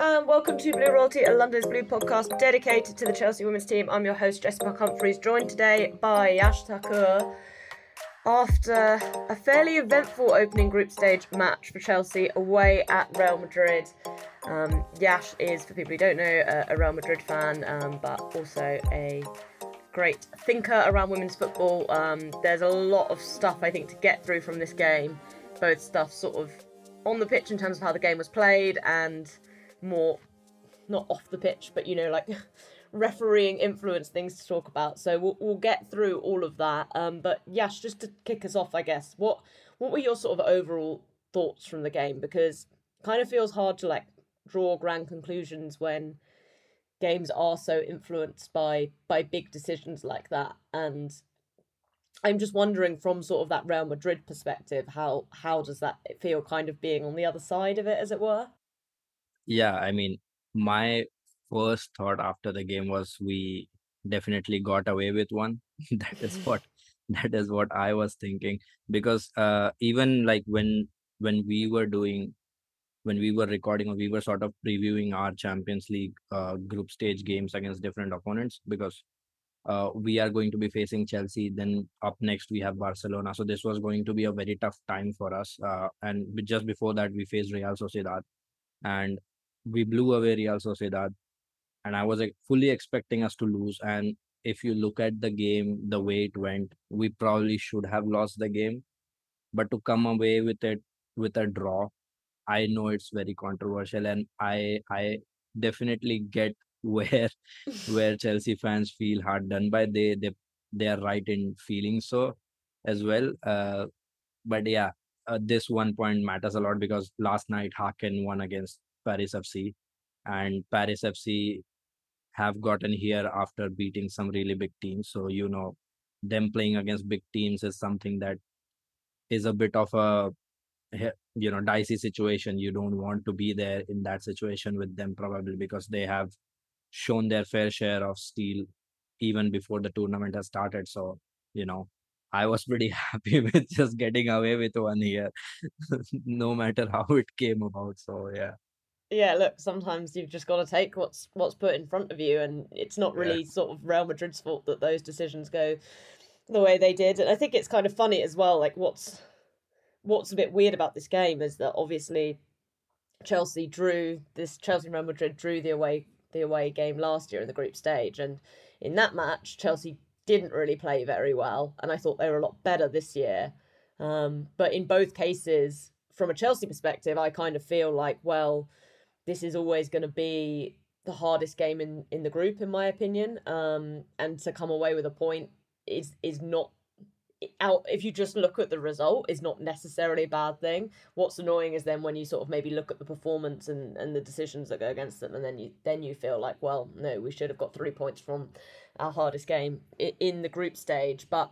and welcome to Blue Royalty, a London's Blue podcast dedicated to the Chelsea women's team. I'm your host, Jessica Humphreys, joined today by Yash Thakur. After a fairly eventful opening group stage match for Chelsea away at Real Madrid, um, Yash is, for people who don't know, a, a Real Madrid fan, um, but also a great thinker around women's football. Um, there's a lot of stuff I think to get through from this game, both stuff sort of on the pitch in terms of how the game was played and more not off the pitch, but you know, like refereeing influence things to talk about. So we'll, we'll get through all of that. Um, but Yash, just to kick us off, I guess, what what were your sort of overall thoughts from the game? Because kind of feels hard to like draw grand conclusions when games are so influenced by by big decisions like that and I'm just wondering from sort of that Real Madrid perspective, how how does that feel kind of being on the other side of it, as it were? Yeah, I mean, my first thought after the game was we definitely got away with one. that is what that is what I was thinking because uh even like when when we were doing when we were recording or we were sort of previewing our Champions League uh, group stage games against different opponents because uh, we are going to be facing Chelsea. Then up next we have Barcelona. So this was going to be a very tough time for us. Uh, and just before that we faced Real Sociedad, and we blew away Real Sociedad. And I was like, fully expecting us to lose. And if you look at the game, the way it went, we probably should have lost the game. But to come away with it with a draw, I know it's very controversial, and I I definitely get where where Chelsea fans feel hard done by. They they they are right in feeling so as well. Uh, but yeah, uh, this one point matters a lot because last night Häcken won against Paris FC, and Paris FC have gotten here after beating some really big teams. So you know, them playing against big teams is something that is a bit of a you know dicey situation. You don't want to be there in that situation with them probably because they have shown their fair share of steel even before the tournament has started. So, you know, I was pretty happy with just getting away with one here, no matter how it came about. So, yeah. Yeah, look, sometimes you've just got to take what's what's put in front of you, and it's not really yeah. sort of Real Madrid's fault that those decisions go the way they did. And I think it's kind of funny as well. Like, what's what's a bit weird about this game is that obviously Chelsea drew this Chelsea Real Madrid drew the away the away game last year in the group stage. And in that match, Chelsea didn't really play very well. And I thought they were a lot better this year. Um, but in both cases, from a Chelsea perspective, I kind of feel like, well, this is always going to be the hardest game in, in the group, in my opinion. Um, and to come away with a point is is not out if you just look at the result is not necessarily a bad thing. What's annoying is then when you sort of maybe look at the performance and and the decisions that go against them and then you then you feel like well no we should have got three points from our hardest game in the group stage. But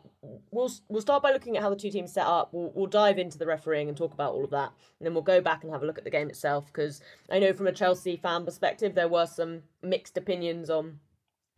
we'll we'll start by looking at how the two teams set up. We'll, we'll dive into the refereeing and talk about all of that. And then we'll go back and have a look at the game itself because i know from a chelsea fan perspective there were some mixed opinions on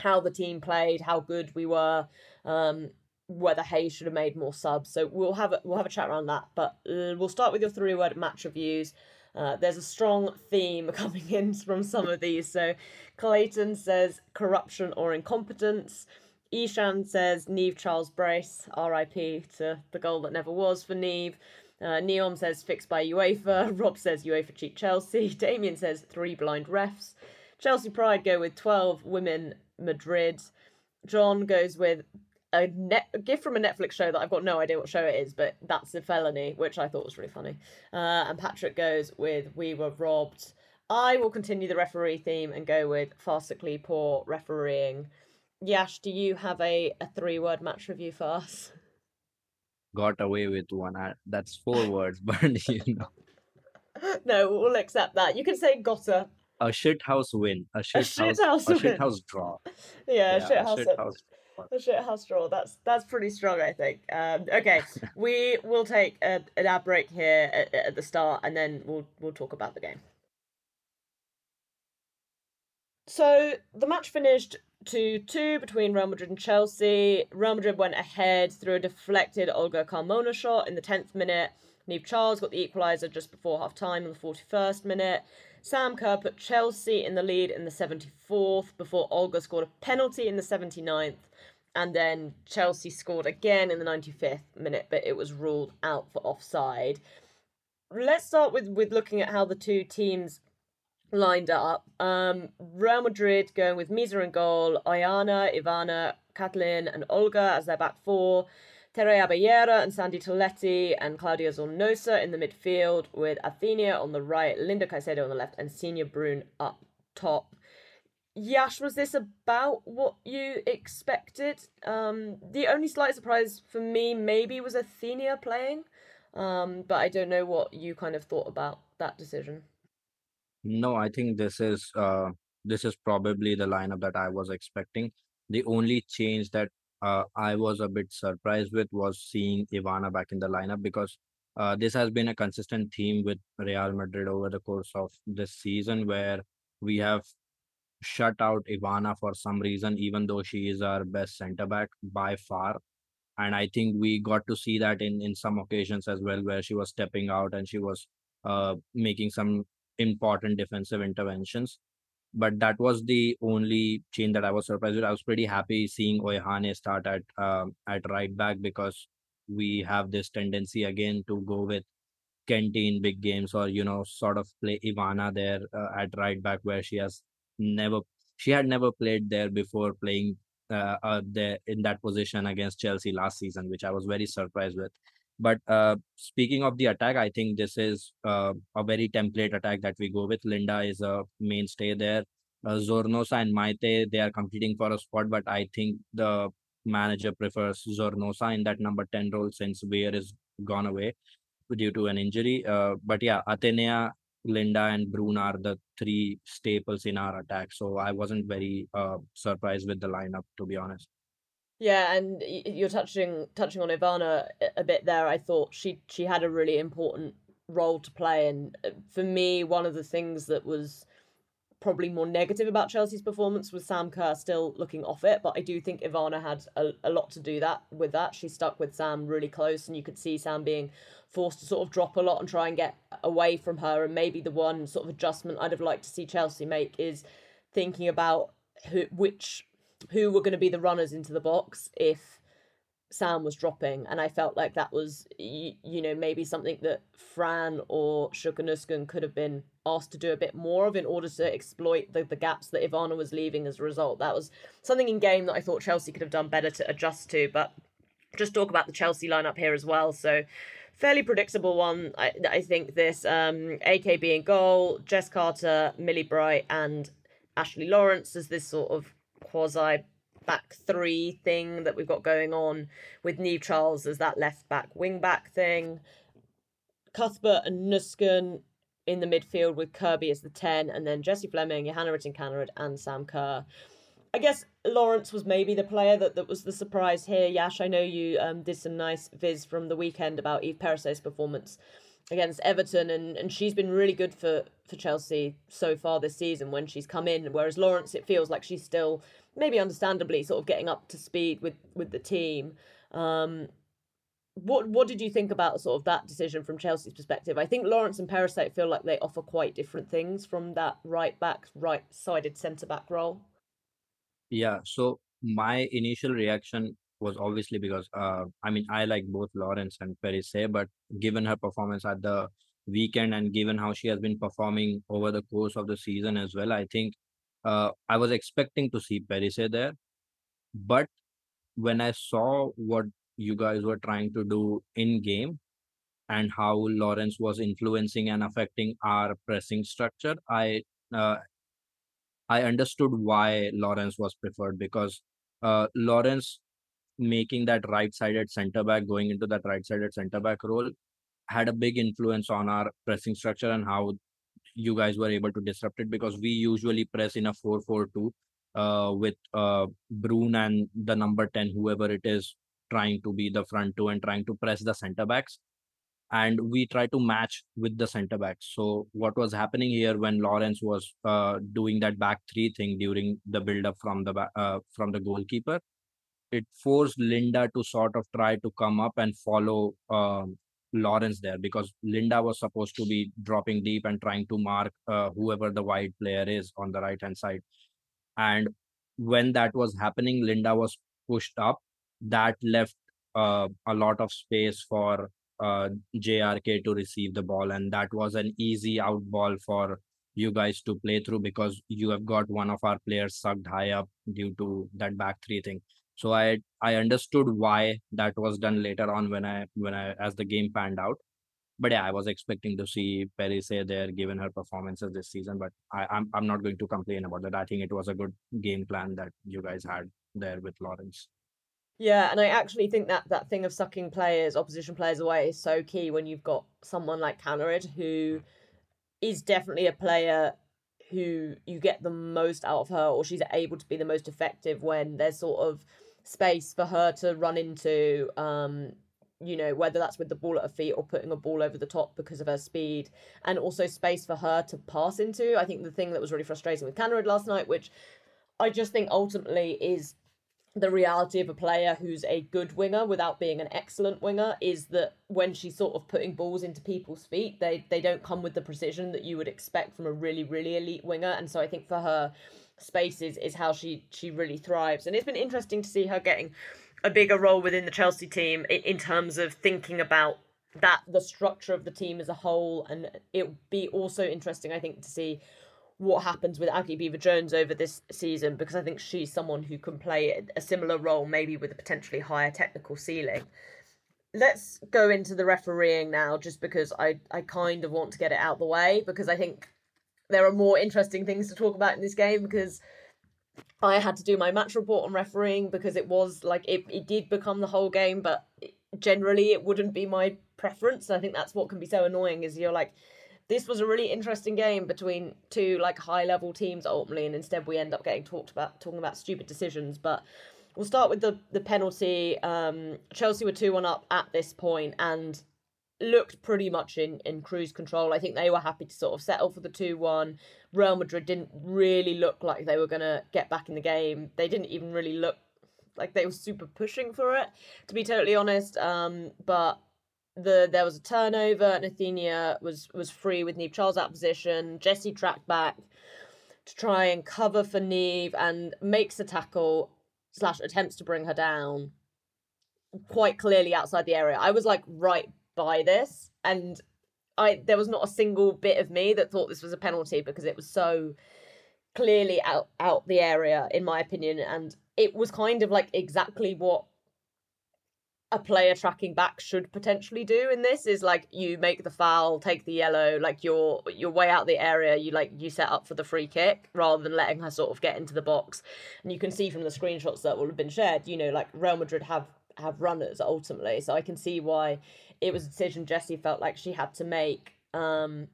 how the team played how good we were. Um, whether Hayes should have made more subs. So we'll have a, we'll have a chat around that. But uh, we'll start with your three word match reviews. Uh, there's a strong theme coming in from some of these. So Clayton says corruption or incompetence. Ishan says Niamh Charles Brace, RIP to the goal that never was for Niamh. Uh, Neom says fixed by UEFA. Rob says UEFA cheat Chelsea. Damien says three blind refs. Chelsea Pride go with 12 women Madrid. John goes with a, net, a gift from a Netflix show that I've got no idea what show it is, but that's a felony, which I thought was really funny. Uh, and Patrick goes with We Were Robbed. I will continue the referee theme and go with farcically poor refereeing. Yash, do you have a, a three word match review for us? Got away with one. That's four words, but you know. No, we'll accept that. You can say gotta. A shit house win. A shit, a shit house, house, a shit house draw. Yeah, yeah shit, house, shit house the shit house draw. That's that's pretty strong, I think. Um, okay, we will take a, an ad break here at, at the start, and then we'll we'll talk about the game. So the match finished 2 2 between Real Madrid and Chelsea. Real Madrid went ahead through a deflected Olga Carmona shot in the 10th minute. Niamh Charles got the equaliser just before half time in the 41st minute. Sam Kerr put Chelsea in the lead in the 74th before Olga scored a penalty in the 79th. And then Chelsea scored again in the 95th minute, but it was ruled out for offside. Let's start with, with looking at how the two teams lined up. Um, Real Madrid going with Misa and goal, Oihane, Ivana, Kathellen, and Olga as their back four. Tere Abelleira and Sandie Toletti and Claudia Zornoza in the midfield, with Athenea on the right, Linda Caicedo on the left, and Signe Bruun up top. Yash, was this about what you expected? Um, the only slight surprise for me maybe was Athenea playing, um, but I don't know what you kind of thought about that decision. No, I think this is uh this is probably the lineup that I was expecting. The only change that uh, I was a bit surprised with was seeing Ivana back in the lineup because uh, this has been a consistent theme with Real Madrid over the course of this season where we have shut out Ivana for some reason, even though she is our best center back by far. And I think we got to see that in in some occasions as well, where she was stepping out and she was uh, making some important defensive interventions. But that was the only change that I was surprised with. I was pretty happy seeing Oihane start at um, at right back because we have this tendency again to go with Kenty in big games or you know sort of play Ivana there uh, at right back where she has never she had never played there before playing uh, uh, there in that position against Chelsea last season, which I was very surprised with. But uh, speaking of the attack, I think this is uh, a very template attack that we go with. Linda is a mainstay there. Uh, Zornoza and Maite, they are competing for a spot, but I think the manager prefers Zornoza in that number 10 role since Weir is gone away due to an injury. Uh, but yeah, Athenea, Linda, and Bruun are the three staples in our attack. So I wasn't very uh, surprised with the lineup, to be honest. Yeah, and you're touching touching on Ivana a bit there. I thought she she had a really important role to play, and uh, for me, one of the things that was probably more negative about Chelsea's performance was Sam Kerr still looking off it, but I do think Ivana had a, a lot to do that with that. She stuck with Sam really close, and you could see Sam being forced to sort of drop a lot and try and get away from her. And maybe the one sort of adjustment I'd have liked to see Chelsea make is thinking about who which who were going to be the runners into the box if Sam was dropping, and I felt like that was, you, you know, maybe something that Fran or Sjoeke Nusken could have been asked to do a bit more of in order to exploit the, the gaps that Ivana was leaving as a result. That was something in game that I thought Chelsea could have done better to adjust to. But just talk about the Chelsea lineup here as well. So fairly predictable one. I, I think this um, AKB in goal, Jess Carter, Millie Bright, and Ashley Lawrence as this sort of quasi back three thing that we've got going on with Niamh Charles as that left back wing back thing. Cuthbert and Nusken in the midfield with Kirby as the 10, and then Jessie Fleming, Johanna Rytting and Sam Kerr. I guess Lawrence was maybe the player that, that was the surprise here. Yash, I know you um, did some nice viz from the weekend about Eve Perisset's performance against Everton, and, and she's been really good for, for Chelsea so far this season when she's come in. Whereas Lawrence, it feels like she's still maybe understandably sort of getting up to speed with with the team. Um, what what did you think about sort of that decision from Chelsea's perspective? I think Lawrence and Perisset feel like they offer quite different things from that right back, right sided centre back role. Yeah, so my initial reaction was obviously because uh, I mean I like both Lawrence and Perisset, but given her performance at the weekend and given how she has been performing over the course of the season as well, I think uh, I was expecting to see Perisset there, but when I saw what you guys were trying to do in game and how Lawrence was influencing and affecting our pressing structure, I uh, I understood why Lawrence was preferred because uh, Lawrence making that right-sided center back going into that right-sided center back role had a big influence on our pressing structure and how you guys were able to disrupt it because we usually press in a 4-4-2 uh, with uh, Bruun and the number 10, whoever it is, trying to be the front two and trying to press the center backs. And we try to match with the center backs. So what was happening here when Lawrence was uh, doing that back three thing during the build up from the uh, from the goalkeeper, it forced Linda to sort of try to come up and follow um, Lawrence there because Linda was supposed to be dropping deep and trying to mark uh, whoever the wide player is on the right hand side. And when that was happening, Linda was pushed up. That left uh, a lot of space for uh, JRK to receive the ball, and that was an easy out ball for you guys to play through because you have got one of our players sucked high up due to that back three thing. So I I understood why that was done later on when I when I as the game panned out. But yeah, I was expecting to see Perisset there given her performances this season. But I, I'm I'm not going to complain about that. I think it was a good game plan that you guys had there with Lawrence. Yeah, and I actually think that that thing of sucking players, opposition players away, is so key when you've got someone like Kaneryd who is definitely a player who you get the most out of her, or she's able to be the most effective when there's sort of space for her to run into. Um, you know, whether that's with the ball at her feet or putting a ball over the top because of her speed, and also space for her to pass into. I think the thing that was really frustrating with Kaneryd last night, which I just think ultimately is the reality of a player who's a good winger without being an excellent winger is that when she's sort of putting balls into people's feet, they they don't come with the precision that you would expect from a really really elite winger. And so I think for her, spaces is how she she really thrives. And it's been interesting to see her getting a bigger role within the Chelsea team in, in terms of thinking about that the structure of the team as a whole. And it would be also interesting, I think, to see what happens with Aggie Beever-Jones over this season because I think she's someone who can play a similar role, maybe with a potentially higher technical ceiling. Let's go into the refereeing now, just because I, I kind of want to get it out the way because I think there are more interesting things to talk about in this game because I had to do my match report on refereeing because it was like it, it did become the whole game, but generally it wouldn't be my preference. I think that's what can be so annoying is you're like this was a really interesting game between two like high level teams ultimately, and instead we end up getting talked about talking about stupid decisions. But we'll start with the the penalty. Um, Chelsea were two one up at this point and looked pretty much in in cruise control. I think they were happy to sort of settle for the two one. Real Madrid didn't really look like they were gonna get back in the game. They didn't even really look like they were super pushing for it, to be totally honest. Um, but the there was a turnover and Athenea was was free with Niamh Charles out position. Jesse tracked back to try and cover for Niamh and makes a tackle slash attempts to bring her down quite clearly outside the area. I was like right by this and I there was not a single bit of me that thought this was a penalty because it was so clearly out out the area in my opinion and it was kind of like exactly what a player tracking back should potentially do in this is like you make the foul, take the yellow, like you're you're way out the area, you like you set up for the free kick rather than letting her sort of get into the box. And you can see from the screenshots that will have been shared, you know, like Real Madrid have have runners ultimately. So I can see why it was a decision Jessie felt like she had to make. Um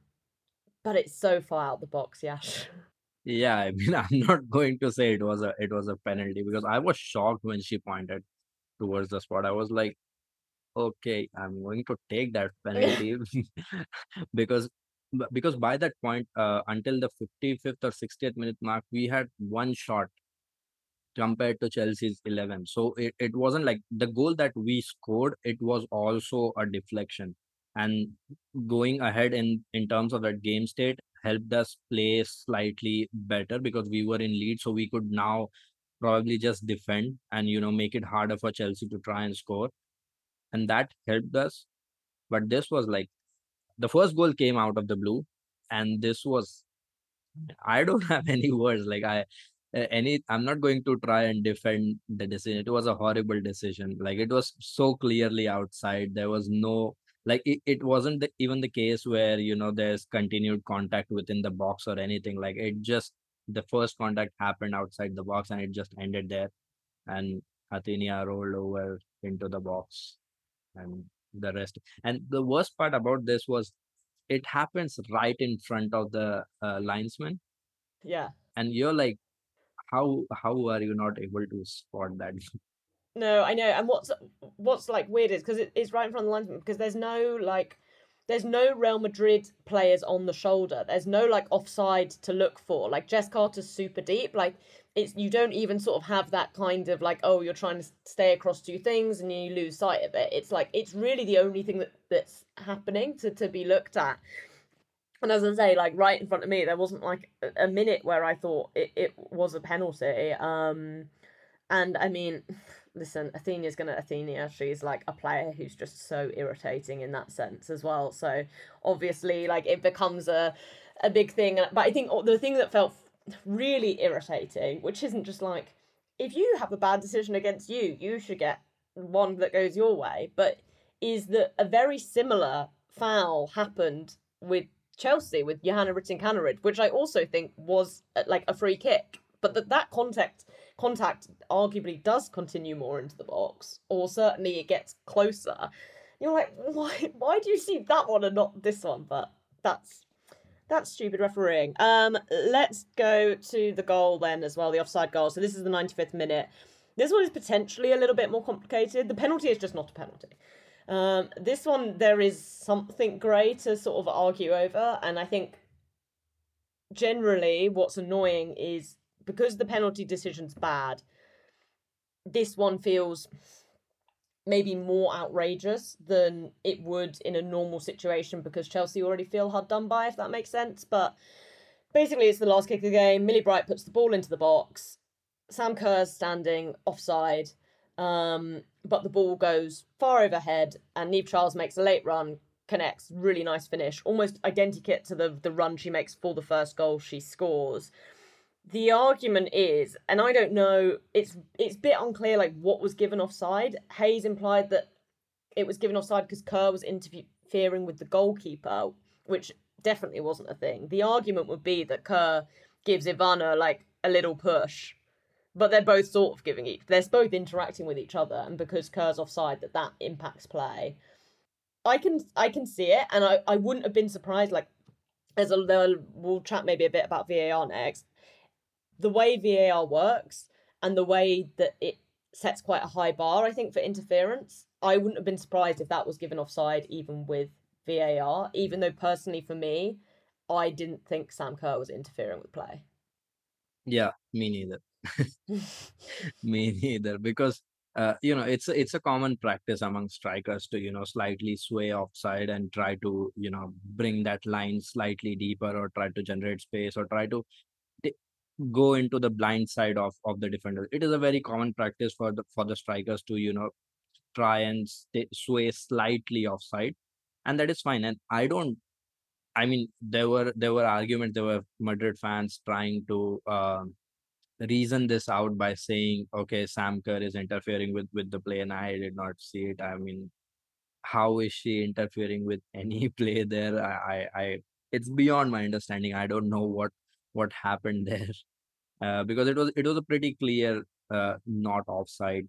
but it's so far out the box, Yash. Yeah, I mean, I'm not going to say it was a it was a penalty because I was shocked when she pointed towards the spot. I was like, okay, I'm going to take that penalty because because by that point, uh, until the 55th or 60th minute mark, we had one shot compared to Chelsea's 11. So it, it wasn't like the goal that we scored, it was also a deflection. And going ahead in, in terms of that game state helped us play slightly better because we were in lead. So we could now probably just defend and you know make it harder for Chelsea to try and score, and that helped us. But this was like the first goal came out of the blue, and this was I don't have any words. Like I any I'm not going to try and defend the decision. It was a horrible decision. Like it was so clearly outside. There was no like it, it wasn't the, even the case where you know there's continued contact within the box or anything like it just the first contact happened outside the box and it just ended there. And Athenea rolled over into the box and the rest. And the worst part about this was it happens right in front of the uh, linesman. Yeah. And you're like, how how are you not able to spot that? No, I know. And what's what's like weird is because it, it's right in front of the linesman because there's no like there's no Real Madrid players on the shoulder. There's no like offside to look for. Like Jess Carter's super deep. Like it's you don't even sort of have that kind of like oh you're trying to stay across two things and you lose sight of it. It's like it's really the only thing that that's happening to to be looked at. And as I say, like right in front of me, there wasn't like a minute where I thought it, it was a penalty. Um, and I mean, listen, Athena's gonna Athena. She's like a player who's just so irritating in that sense as well. So obviously, like it becomes a a big thing. But I think the thing that felt really irritating, which isn't just like if you have a bad decision against you, you should get one that goes your way, but is that a very similar foul happened with Chelsea with Johanna Rytting which I also think was uh, like a free kick. But that that contact contact arguably does continue more into the box, or certainly it gets closer. You're like, why why do you see that one and not this one? But that's that's stupid refereeing. Um, let's go to the goal then as well, the offside goal. So this is the 95th minute. This one is potentially a little bit more complicated. The penalty is just not a penalty. Um, this one there is something grey to sort of argue over, and I think generally what's annoying is because the penalty decision's bad, this one feels maybe more outrageous than it would in a normal situation because Chelsea already feel hard done by, if that makes sense. But basically, it's the last kick of the game. Millie Bright puts the ball into the box. Sam Kerr's standing offside, um, but the ball goes far overhead, and Niamh Charles makes a late run, connects, really nice finish, almost identical to the the run she makes for the first goal she scores the argument is, and I don't know, it's it's a bit unclear like what was given offside. Hayes implied that it was given offside because Kerr was interfering with the goalkeeper, which definitely wasn't a thing. The argument would be that Kerr gives Ivana like a little push, but they're both sort of giving each. They're both interacting with each other, and because Kerr's offside, that that impacts play. I can I can see it, and I, I wouldn't have been surprised. Like, as a we'll chat maybe a bit about VAR next the way VAR works and the way that it sets quite a high bar, I think, for interference, I wouldn't have been surprised if that was given offside even with VAR, even though personally for me, I didn't think Sam Kerr was interfering with play. Yeah, me neither. me neither. Because uh, you know, it's it's a common practice among strikers to you know slightly sway offside and try to you know bring that line slightly deeper or try to generate space or try to go into the blind side of of the defender. It is a very common practice for the for the strikers to you know try and sway slightly offside, and that is fine. And I don't. I mean, there were there were arguments. There were Madrid fans trying to uh, reason this out by saying, "Okay, Sam Kerr is interfering with with the play," and I did not see it. I mean, how is she interfering with any play there? I, I, I it's beyond my understanding. I don't know what what happened there uh, because it was it was a pretty clear uh, not offside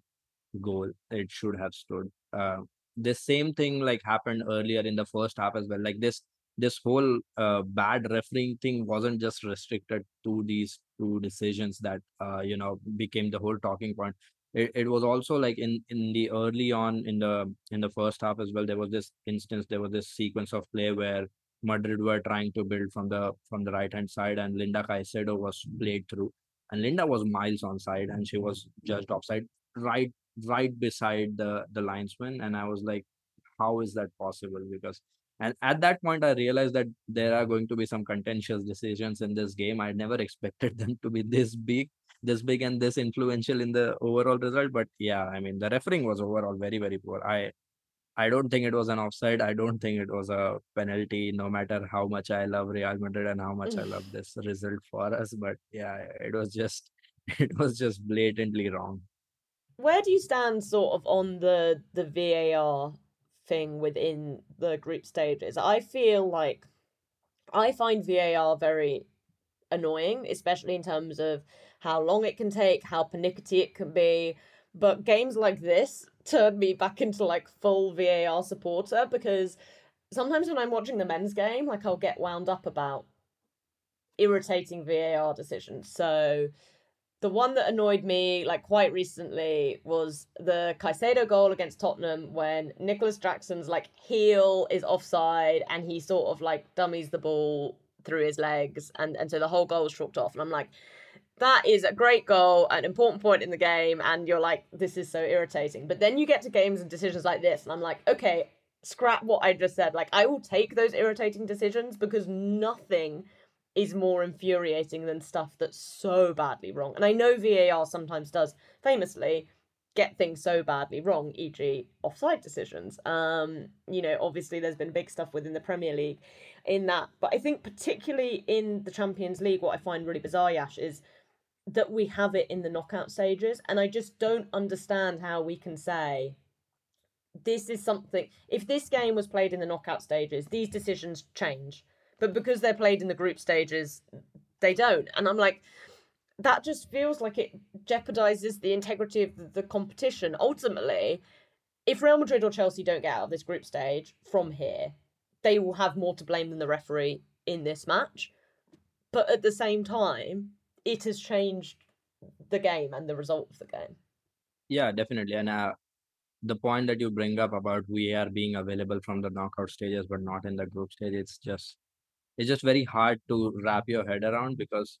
goal it should have stood uh, the same thing like happened earlier in the first half as well like this this whole uh, bad refereeing thing wasn't just restricted to these two decisions that uh, you know became the whole talking point. It, it was also like in in the early on in the in the first half as well there was this instance there was this sequence of play where Madrid were trying to build from the from the right hand side, and Linda Caicedo was played through, and Linda was miles on side, and she was judged offside right right beside the the linesman, and I was like, how is that possible? Because and at that point, I realized that there are going to be some contentious decisions in this game. I never expected them to be this big, this big, and this influential in the overall result. But yeah, I mean, the refereeing was overall very, very poor. I I don't think it was an offside. I don't think it was a penalty, no matter how much I love Real Madrid and how much I mm. love this result for us. But yeah, it was just it was just blatantly wrong. Where do you stand sort of on the the VAR thing within the group stages? I feel like I find VAR very annoying, especially in terms of how long it can take, how pernickety it can be. But games like this turned me back into like full VAR supporter because sometimes when I'm watching the men's game, like I'll get wound up about irritating VAR decisions. So the one that annoyed me like quite recently was the Caicedo goal against Tottenham when Nicolas Jackson's like heel is offside and he sort of like dummies the ball through his legs and and so the whole goal was chalked off and I'm like that is a great goal, an important point in the game, and you're like, this is so irritating. But then you get to games and decisions like this, and I'm like, okay, scrap what I just said. Like, I will take those irritating decisions because nothing is more infuriating than stuff that's so badly wrong. And I know VAR sometimes does famously get things so badly wrong, e.g., offside decisions. Um, you know, obviously there's been big stuff within the Premier League in that, but I think particularly in the Champions League, what I find really bizarre, Yash, is that we have it in the knockout stages, and I just don't understand how we can say this is something. If this game was played in the knockout stages, these decisions change but because they're played in the group stages, they don't. And I'm like, that just feels like it jeopardizes the integrity of the competition. Ultimately, if Real Madrid or Chelsea don't get out of this group stage from here, they will have more to blame than the referee in this match. But at the same time, it has changed the game and the result of the game. Yeah, definitely. And uh, the point that you bring up about we are being available from the knockout stages but not in the group stage, it's just it's just very hard to wrap your head around because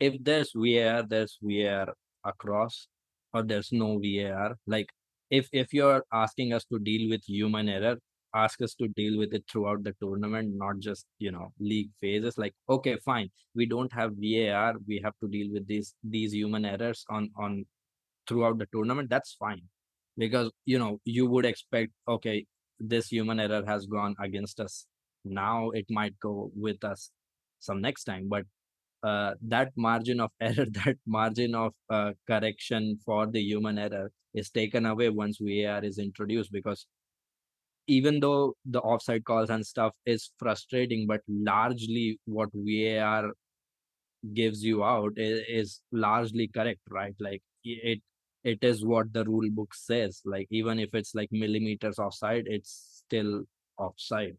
if there's VAR, there's VAR across, or there's no VAR. Like if if you're asking us to deal with human error, ask us to deal with it throughout the tournament, not just you know league phases. Like okay, fine, we don't have VAR, we have to deal with these these human errors on on throughout the tournament. That's fine because you know you would expect okay this human error has gone against us now it might go with us some next time but uh, that margin of error that margin of uh, correction for the human error is taken away once var is introduced because even though the offside calls and stuff is frustrating but largely what var gives you out is, is largely correct right? Like it it is what the rule book says. Like even if it's like millimeters offside it's still offside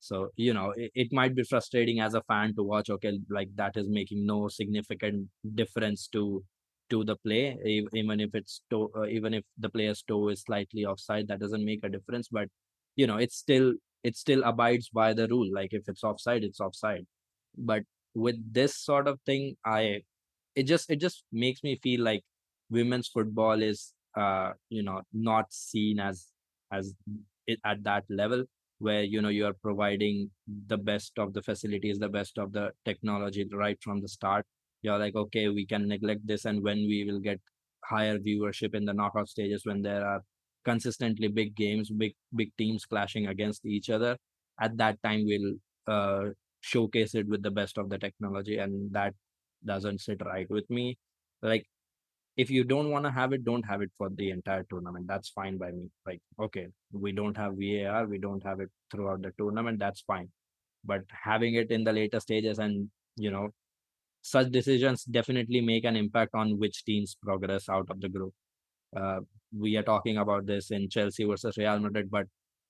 so you know it, it might be frustrating as a fan to watch okay like that is making no significant difference to to the play even if it's toe, uh, even if the player's toe is slightly offside that doesn't make a difference but you know it's still it still abides by the rule like if it's offside it's offside. But with this sort of thing i it just it just makes me feel like women's football is uh you know not seen as as it at that level where you know you are providing the best of the facilities the best of the technology right from the start. You're like okay we can neglect this and when we will get higher viewership in the knockout stages when there are consistently big games big big teams clashing against each other at that time we'll uh, showcase it with the best of the technology and that doesn't sit right with me. Like if you don't want to have it don't have it for the entire tournament. That's fine by me. Like okay we don't have var we don't have it throughout the tournament that's fine. But having it in the later stages and you know such decisions definitely make an impact on which teams progress out of the group. Uh, we are talking about this in chelsea versus real madrid but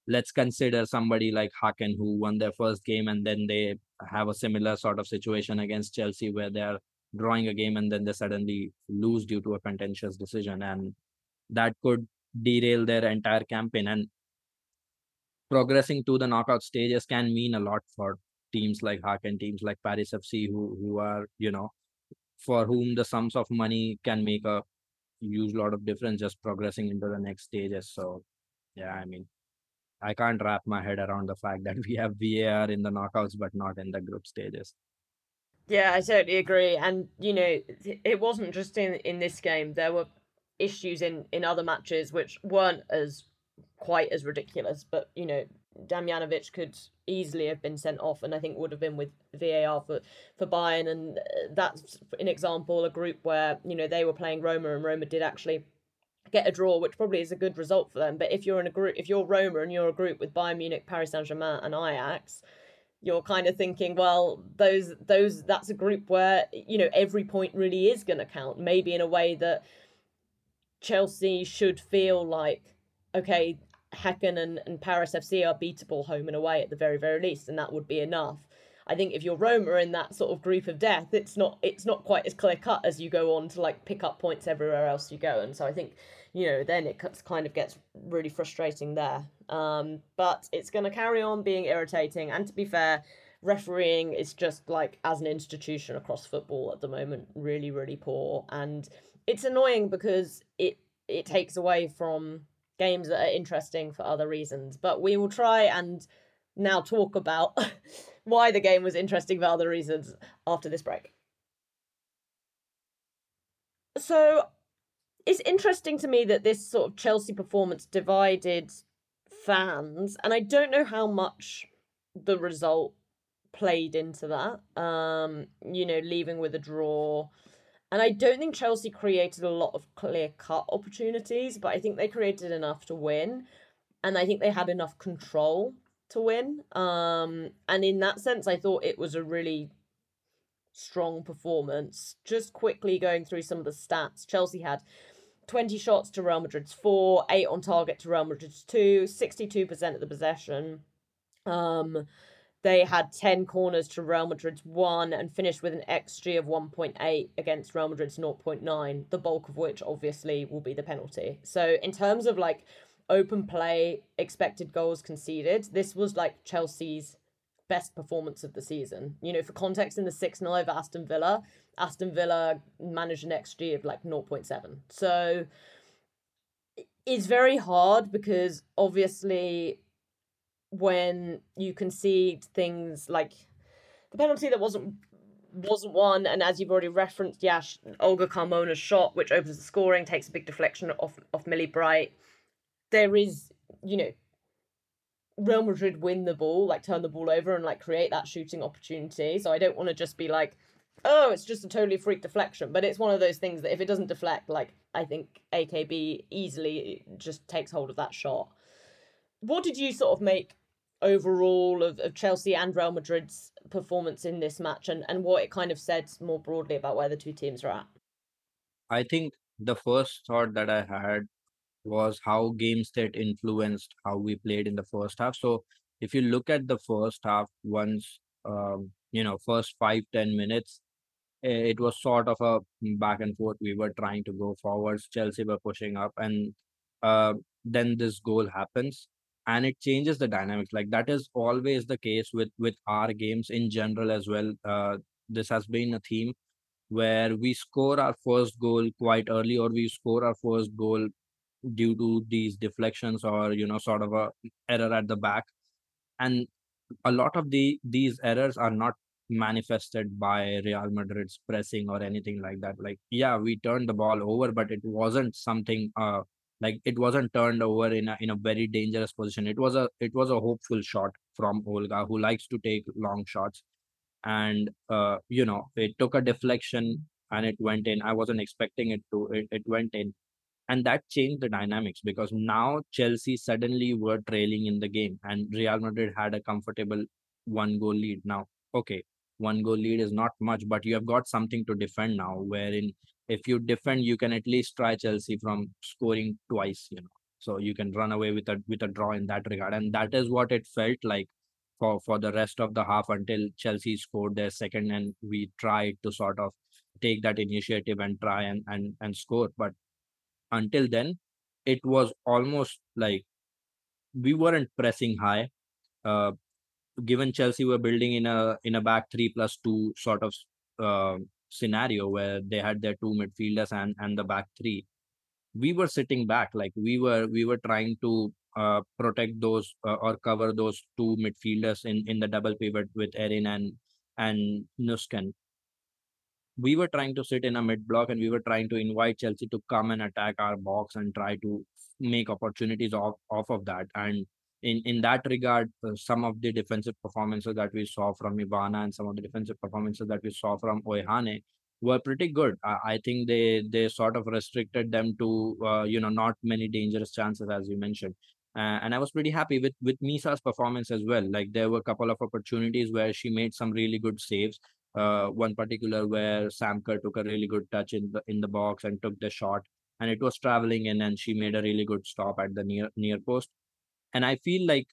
let's consider somebody like Häcken who won their first game and then they have a similar sort of situation against Chelsea where they're drawing a game and then they suddenly lose due to a contentious decision and that could derail their entire campaign. And progressing to the knockout stages can mean a lot for teams like Häcken teams like Paris FC who who are you know for whom the sums of money can make a huge lot of difference just progressing into the next stages. So yeah I mean I can't wrap my head around the fact that we have VAR in the knockouts but not in the group stages yeah, I totally agree. And you know, it wasn't just in in this game. There were issues in in other matches which weren't as quite as ridiculous. But you know, Damjanovic could easily have been sent off, and I think would have been with VAR for for Bayern. And uh, that's an example, a group where you know they were playing Roma, and Roma did actually get a draw, which probably is a good result for them. But if you're in a group, if you're Roma and you're a group with Bayern Munich, Paris Saint Germain, and Ajax you're kind of thinking, well, those those that's a group where you know every point really is going to count. Maybe in a way that Chelsea should feel like, okay, Häcken and, and Paris FC are beatable home and away at the very very least, and that would be enough. I think if you're Roma in that sort of group of death, it's not it's not quite as clear cut as you go on to like pick up points everywhere else you go. And so I think you know then it kind of gets really frustrating there. Um, but it's going to carry on being irritating. And to be fair, refereeing is just like as an institution across football at the moment really really poor and it's annoying because it it takes away from games that are interesting for other reasons but we will try and now talk about why the game was interesting for other reasons after this break so it's interesting to me that this sort of Chelsea performance divided fans and I don't know how much the result played into that. Um, you know, leaving with a draw. And I don't think Chelsea created a lot of clear cut opportunities, but I think they created enough to win. And I think they had enough control to win. Um, and in that sense, I thought it was a really strong performance. Just quickly going through some of the stats Chelsea had 20 shots to Real Madrid's 4, 8 on target to Real Madrid's 2, 62% of the possession. Um, they had 10 corners to Real Madrid's 1 and finished with an XG of 1.8 against Real Madrid's 0.9, the bulk of which obviously will be the penalty. So, in terms of like open play, expected goals conceded, this was like Chelsea's best performance of the season. You know, for context, in the 6 0 over Aston Villa, Aston Villa managed an XG of like 0.7. So, it's very hard because obviously when you concede things like the penalty that wasn't wasn't one, and as you've already referenced, Yash, Olga Carmona's shot, which opens the scoring, takes a big deflection off off Millie Bright. There is, you know, Real Madrid win the ball, like turn the ball over and like create that shooting opportunity. So I don't want to just be like, oh, it's just a totally freak deflection. But it's one of those things that if it doesn't deflect, like I think AKB easily just takes hold of that shot. What did you sort of make overall of, of Chelsea and Real Madrid's performance in this match and, and what it kind of said more broadly about where the two teams are at? I think the first thought that I had was how games that influenced how we played in the first half. So if you look at the first half, once um, you know, first five ten minutes, it was sort of a back and forth. We were trying to go forwards. Chelsea were pushing up, and uh, then this goal happens and it changes the dynamics like that is always the case with with our games in general as well uh, this has been a theme where we score our first goal quite early or we score our first goal due to these deflections or you know sort of a error at the back. And a lot of the these errors are not manifested by Real Madrid's pressing or anything like that. Like yeah we turned the ball over but it wasn't something uh like it wasn't turned over in a in a very dangerous position. It was a it was a hopeful shot from olga who likes to take long shots. And uh you know it took a deflection and it went in. I wasn't expecting it to it, it went in and that changed the dynamics because now chelsea suddenly were trailing in the game and real madrid had a comfortable one goal lead now okay one goal lead is not much but you have got something to defend now wherein if you defend, you can at least try Chelsea from scoring twice, you know. So you can run away with a with a draw in that regard. And that is what it felt like for, for the rest of the half until Chelsea scored their second and we tried to sort of take that initiative and try and, and, and score. But until then, it was almost like we weren't pressing high. Uh, given Chelsea were building in a in a back three plus two sort of uh, scenario where they had their two midfielders and and the back three we were sitting back like we were we were trying to uh, protect those uh, or cover those two midfielders in in the double pivot with Erin and and Nusken we were trying to sit in a mid block and we were trying to invite Chelsea to come and attack our box and try to make opportunities off off of that and in in that regard, uh, some of the defensive performances that we saw from Ivana and some of the defensive performances that we saw from Oihane were pretty good. I, I think they they sort of restricted them to uh, you know not many dangerous chances as you mentioned. Uh, and I was pretty happy with with Misa's performance as well. Like there were a couple of opportunities where she made some really good saves. Uh, one particular where Sam Kerr took a really good touch in the in the box and took the shot, and it was traveling in, and she made a really good stop at the near near post and I feel like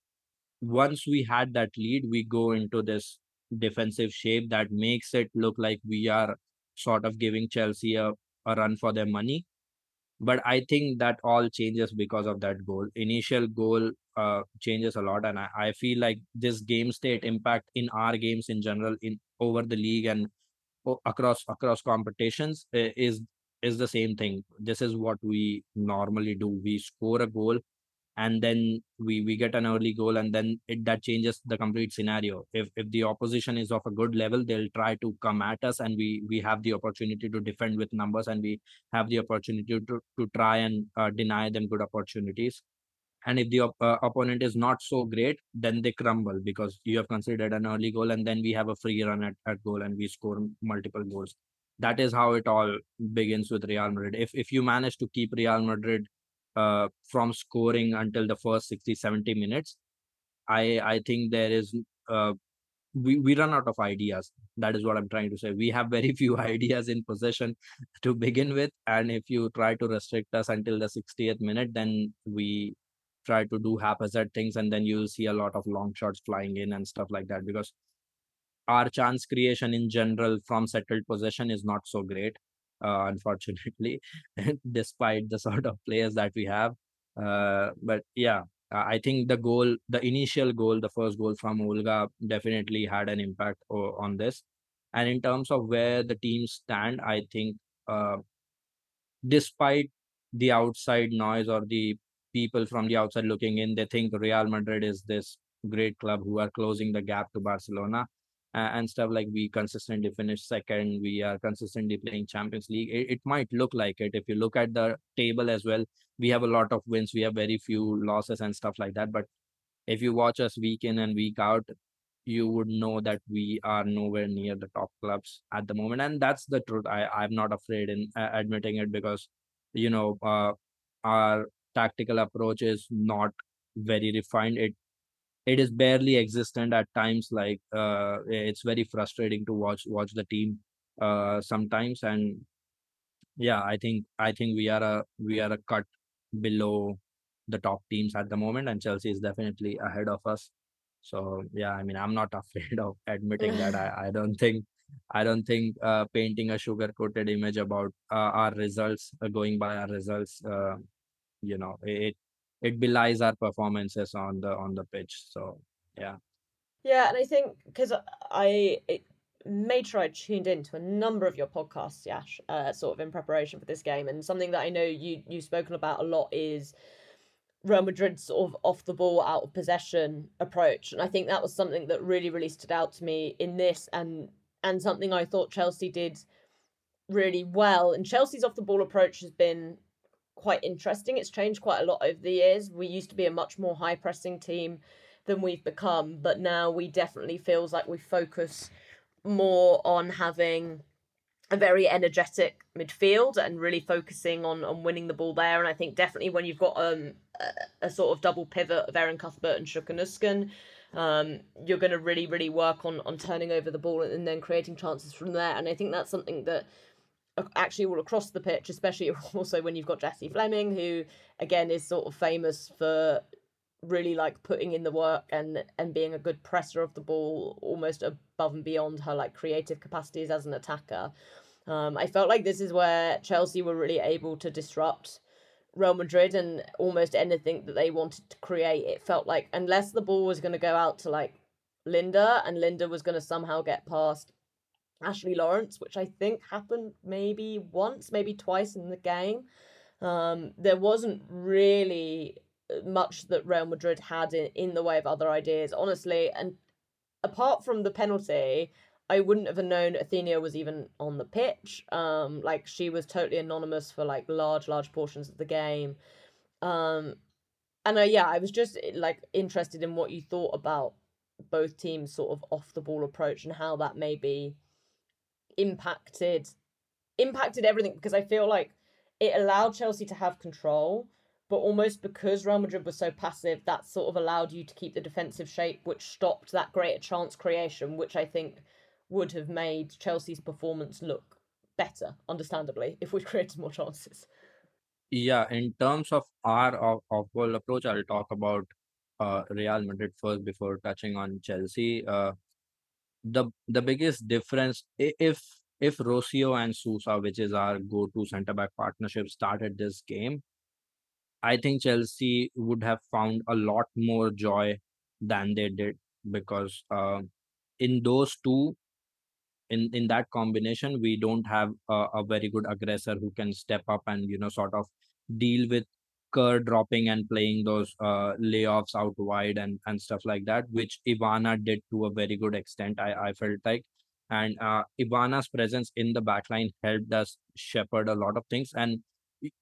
once we had that lead, we go into this defensive shape that makes it look like we are sort of giving Chelsea a, a run for their money. But I think that all changes because of that goal. Initial goal uh, changes a lot, and I, I feel like this game state impact in our games in general in over the league and across across competitions is is the same thing. This is what we normally do. We score a goal and then we we get an early goal and then it that changes the complete scenario if if the opposition is of a good level they'll try to come at us and we we have the opportunity to defend with numbers and we have the opportunity to to try and uh, deny them good opportunities and if the op- uh, opponent is not so great then they crumble because you have considered an early goal and then we have a free run at, at goal and we score multiple goals. That is how it all begins with real madrid. If if you manage to keep real madrid uh, from scoring until the first 60 70 minutes i i think there is uh, we, we run out of ideas. That is what i'm trying to say. We have very few ideas in possession to begin with. And if you try to restrict us until the 60th minute then we try to do haphazard things and then you'll see a lot of long shots flying in and stuff like that because our chance creation in general from settled possession is not so great uh, unfortunately despite the sort of players that we have. Uh, but yeah i think the goal the initial goal the first goal from olga definitely had an impact on this. And in terms of where the teams stand i think uh, despite the outside noise or the people from the outside looking in, they think Real Madrid is this great club who are closing the gap to Barcelona and stuff like we consistently finish second, we are consistently playing Champions League. It, it might look like it if you look at the table as well. We have a lot of wins, we have very few losses and stuff like that. But if you watch us week in and week out, you would know that we are nowhere near the top clubs at the moment and that's the truth i i'm not afraid in uh, admitting it because you know uh, our tactical approach is not very refined. It it is barely existent at times like uh, it's very frustrating to watch watch the team uh, sometimes. And yeah i think i think we are a we are a cut below the top teams at the moment and chelsea is definitely ahead of us. So yeah i mean i'm not afraid of admitting that. I, I don't think i don't think uh, painting a sugar coated image about uh, our results uh, going by our results uh, you know it it belies our performances on the on the pitch so yeah Yeah, and I think because I it made sure I tuned into a number of your podcasts, Yash, uh, sort of in preparation for this game, and something that I know you you've spoken about a lot is Real Madrid's sort of off the ball, out of possession approach, and I think that was something that really really stood out to me in this, and and something I thought Chelsea did really well. And Chelsea's off the ball approach has been quite interesting. It's changed quite a lot over the years. We used to be a much more high pressing team than we've become, but now we definitely feels like we focus more on having a very energetic midfield and really focusing on on winning the ball there. And I think definitely when you've got um a, a sort of double pivot of Erin Cuthbert and Sjoeke Nusken, um, you're going to really really work on on turning over the ball and then creating chances from there. And I think that's something that actually all across the pitch, especially also when you've got Jessie Fleming, who again is sort of famous for really like putting in the work and and being a good presser of the ball almost above and beyond her like creative capacities as an attacker. Um i felt like this is where chelsea were really able to disrupt real madrid and almost anything that they wanted to create. It felt like unless the ball was going to go out to like linda and linda was going to somehow get past ashley lawrence which i think happened maybe once maybe twice in the game um, there wasn't really much that Real Madrid had in, in the way of other ideas, honestly. And apart from the penalty, I wouldn't have known Athenea was even on the pitch. Um, like she was totally anonymous for like large, large portions of the game. Um, and uh, yeah, I was just like interested in what you thought about both teams' sort of off the ball approach and how that maybe impacted impacted everything because I feel like it allowed Chelsea to have control but almost because Real Madrid was so passive, that sort of allowed you to keep the defensive shape, which stopped that greater chance creation, which I think would have made Chelsea's performance look better, understandably, if we created more chances. Yeah, in terms of our off, ball approach, I'll talk about uh, Real Madrid first before touching on Chelsea. Uh, the the biggest difference if if Rocio and Sousa, which is our go-to center back partnership, started this game, I think Chelsea would have found a lot more joy than they did because uh, in those two in in that combination we don't have a, a very good aggressor who can step up and you know sort of deal with Kerr dropping and playing those uh, layoffs out wide and and stuff like that which Ivana did to a very good extent I I felt like. And uh, Ivana's presence in the backline helped us shepherd a lot of things. And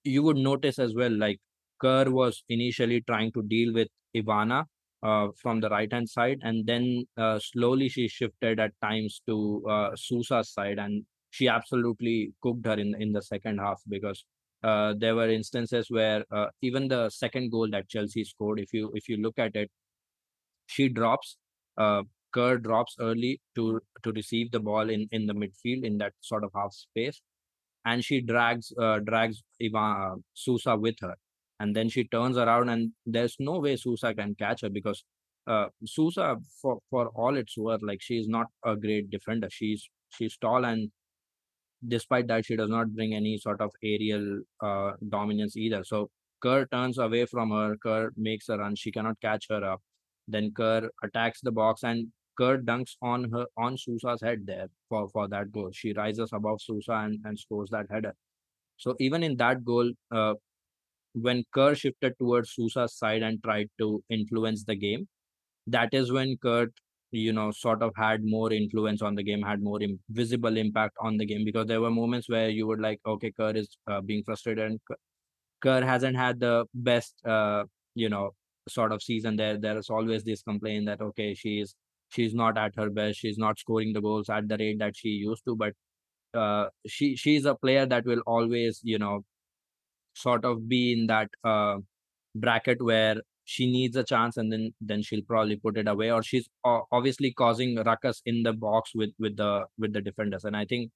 you would notice as well like Kerr was initially trying to deal with Ivana uh, from the right hand side, and then uh, slowly she shifted at times to uh, Sousa's side, and she absolutely cooked her in in the second half because uh, there were instances where uh, even the second goal that Chelsea scored, if you if you look at it, she drops. Uh, Kerr drops early to to receive the ball in in the midfield in that sort of half space, and she drags uh, drags Ivan uh, Sousa with her, and then she turns around and there's no way Sousa can catch her because uh, Sousa for for all its worth, like she is not a great defender. She's she's tall and despite that she does not bring any sort of aerial uh, dominance either. So Kerr turns away from her. Kerr makes a run. She cannot catch her up. Then Kerr attacks the box and Kerr dunks on her on Sousa's head there for for that goal. She rises above Sousa and, and scores that header. So even in that goal, uh, when Kerr shifted towards Sousa's side and tried to influence the game, that is when Kerr, you know, sort of had more influence on the game, had more Im- visible impact on the game because there were moments where you would like, okay, Kerr is uh, being frustrated and Kerr hasn't had the best, uh, you know, sort of season. There, there is always this complaint that okay, she's she's not at her best, she's not scoring the goals at the rate that she used to, but uh, she she's a player that will always, you know, sort of be in that uh, bracket where she needs a chance and then then she'll probably put it away or she's obviously causing ruckus in the box with with the with the defenders. And i think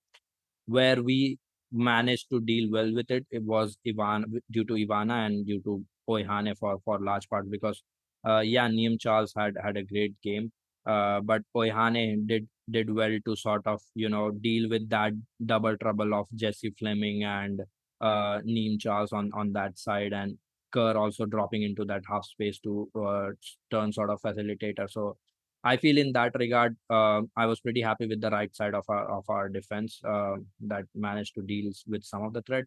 where we managed to deal well with it it was ivan due to ivana and due to oihane for for large part because uh yeah Niamh charles had had a great game uh but oihane did did well to sort of you know deal with that double trouble of jesse fleming and uh Niamh charles on on that side. And Kerr also dropping into that half space to uh, turn sort of facilitator. So I feel in that regard, uh, I was pretty happy with the right side of our of our defense uh, that managed to deal with some of the threat.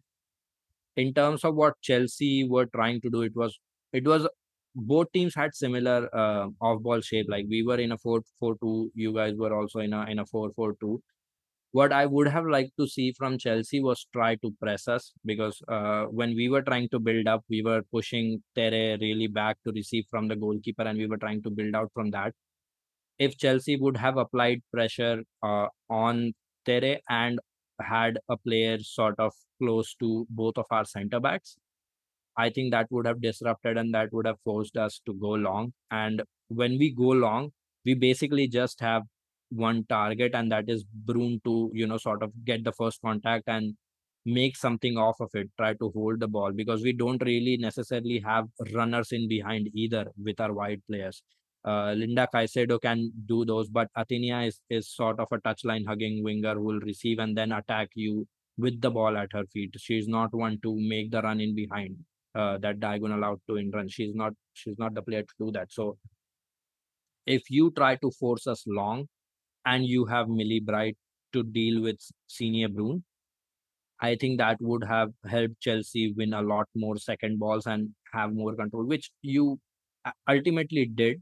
In terms of what Chelsea were trying to do, it was it was both teams had similar uh, off ball shape. Like we were in a four four two, you guys were also in a in a four four two what I would have liked to see from Chelsea was try to press us because uh, when we were trying to build up, we were pushing Tere really back to receive from the goalkeeper, and we were trying to build out from that. If Chelsea would have applied pressure uh, on Tere and had a player sort of close to both of our centre backs, I think that would have disrupted and that would have forced us to go long. And when we go long, we basically just have one target, and that is Bruun to, you know, sort of get the first contact and make something off of it, try to hold the ball because we don't really necessarily have runners in behind either with our wide players. Uh, Linda Caicedo can do those, but Athenea is, is sort of a touchline hugging winger who will receive and then attack you with the ball at her feet. She's not one to make the run in behind uh, that diagonal out to in run. She's not she's not the player to do that. So if you try to force us long and you have Millie Bright to deal with Signe Bruun, I think that would have helped Chelsea win a lot more second balls and have more control, which you ultimately did.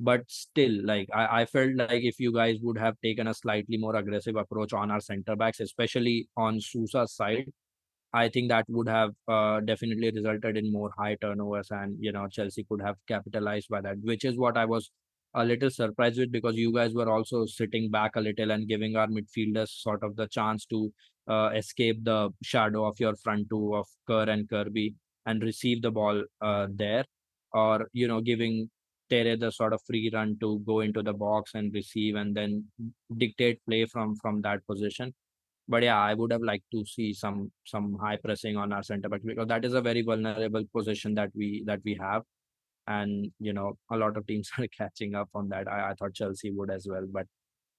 But still, like I, I felt like if you guys would have taken a slightly more aggressive approach on our center backs, especially on Sousa's side, I think that would have uh, definitely resulted in more high turnovers, and you know Chelsea could have capitalized by that, which is what I was a little surprised with because you guys were also sitting back a little and giving our midfielders sort of the chance to uh, escape the shadow of your front two of Kerr and Kirby and receive the ball uh, there, or you know giving Tere the sort of free run to go into the box and receive and then dictate play from from that position. But yeah, I would have liked to see some some high pressing on our center back because that is a very vulnerable position that we that we have, and you know a lot of teams are catching up on that. I, I thought Chelsea would as well, but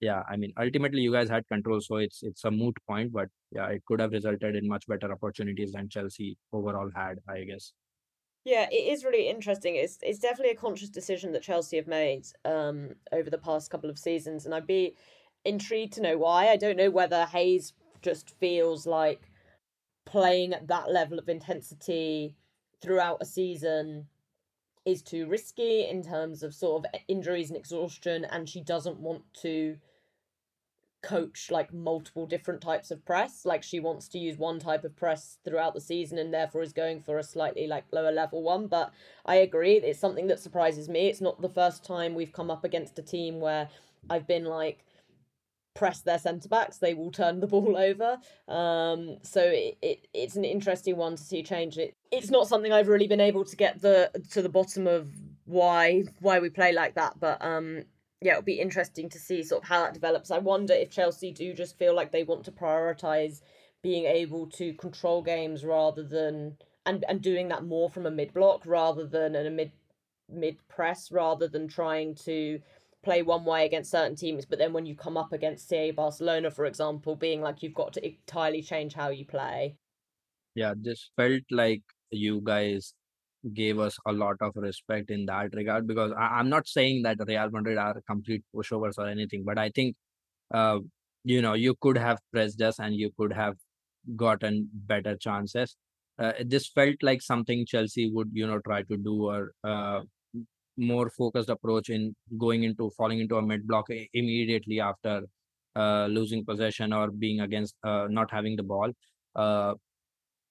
yeah, I mean, ultimately you guys had control, so it's it's a moot point. But yeah, it could have resulted in much better opportunities than Chelsea overall had, I guess. Yeah, it is really interesting. It's it's definitely a conscious decision that Chelsea have made um over the past couple of seasons, and I'd be intrigued to know why. I don't know whether Hayes just feels like playing at that level of intensity throughout a season is too risky in terms of sort of injuries and exhaustion, and she doesn't want to coach like multiple different types of press. Like she wants to use one type of press throughout the season and therefore is going for a slightly like lower level one. But I agree, it's something that surprises me. It's not the first time we've come up against a team where I've been like press their centre backs, they will turn the ball over. Um, so it, it it's an interesting one to see change. It it's not something I've really been able to get the to the bottom of why why we play like that, but um yeah, it'll be interesting to see sort of how that develops. I wonder if Chelsea do just feel like they want to prioritize being able to control games rather than and and doing that more from a mid block rather than a mid mid press rather than trying to play one way against certain teams but then when you come up against say Barcelona for example being like you've got to entirely change how you play yeah this felt like you guys gave us a lot of respect in that regard because I, am not saying that Real Madrid are complete pushovers or anything, but I think uh, you know you could have pressed us and you could have gotten better chances. Uh, this felt like something Chelsea would you know try to do or uh, more focused approach in going into falling into a mid block immediately after uh, losing possession or being against uh, not having the ball. Uh,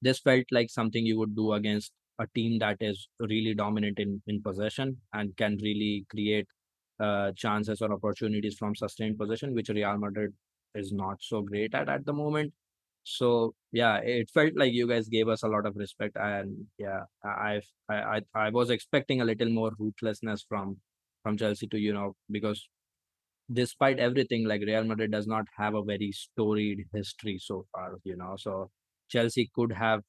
this felt like something you would do against a team that is really dominant in, in possession and can really create uh, chances or opportunities from sustained possession, which Real Madrid is not so great at at the moment. So yeah, it felt like you guys gave us a lot of respect, and yeah, I I I, I was expecting a little more ruthlessness from from Chelsea to you know because despite everything, like Real Madrid does not have a very storied history so far, you know. So Chelsea could have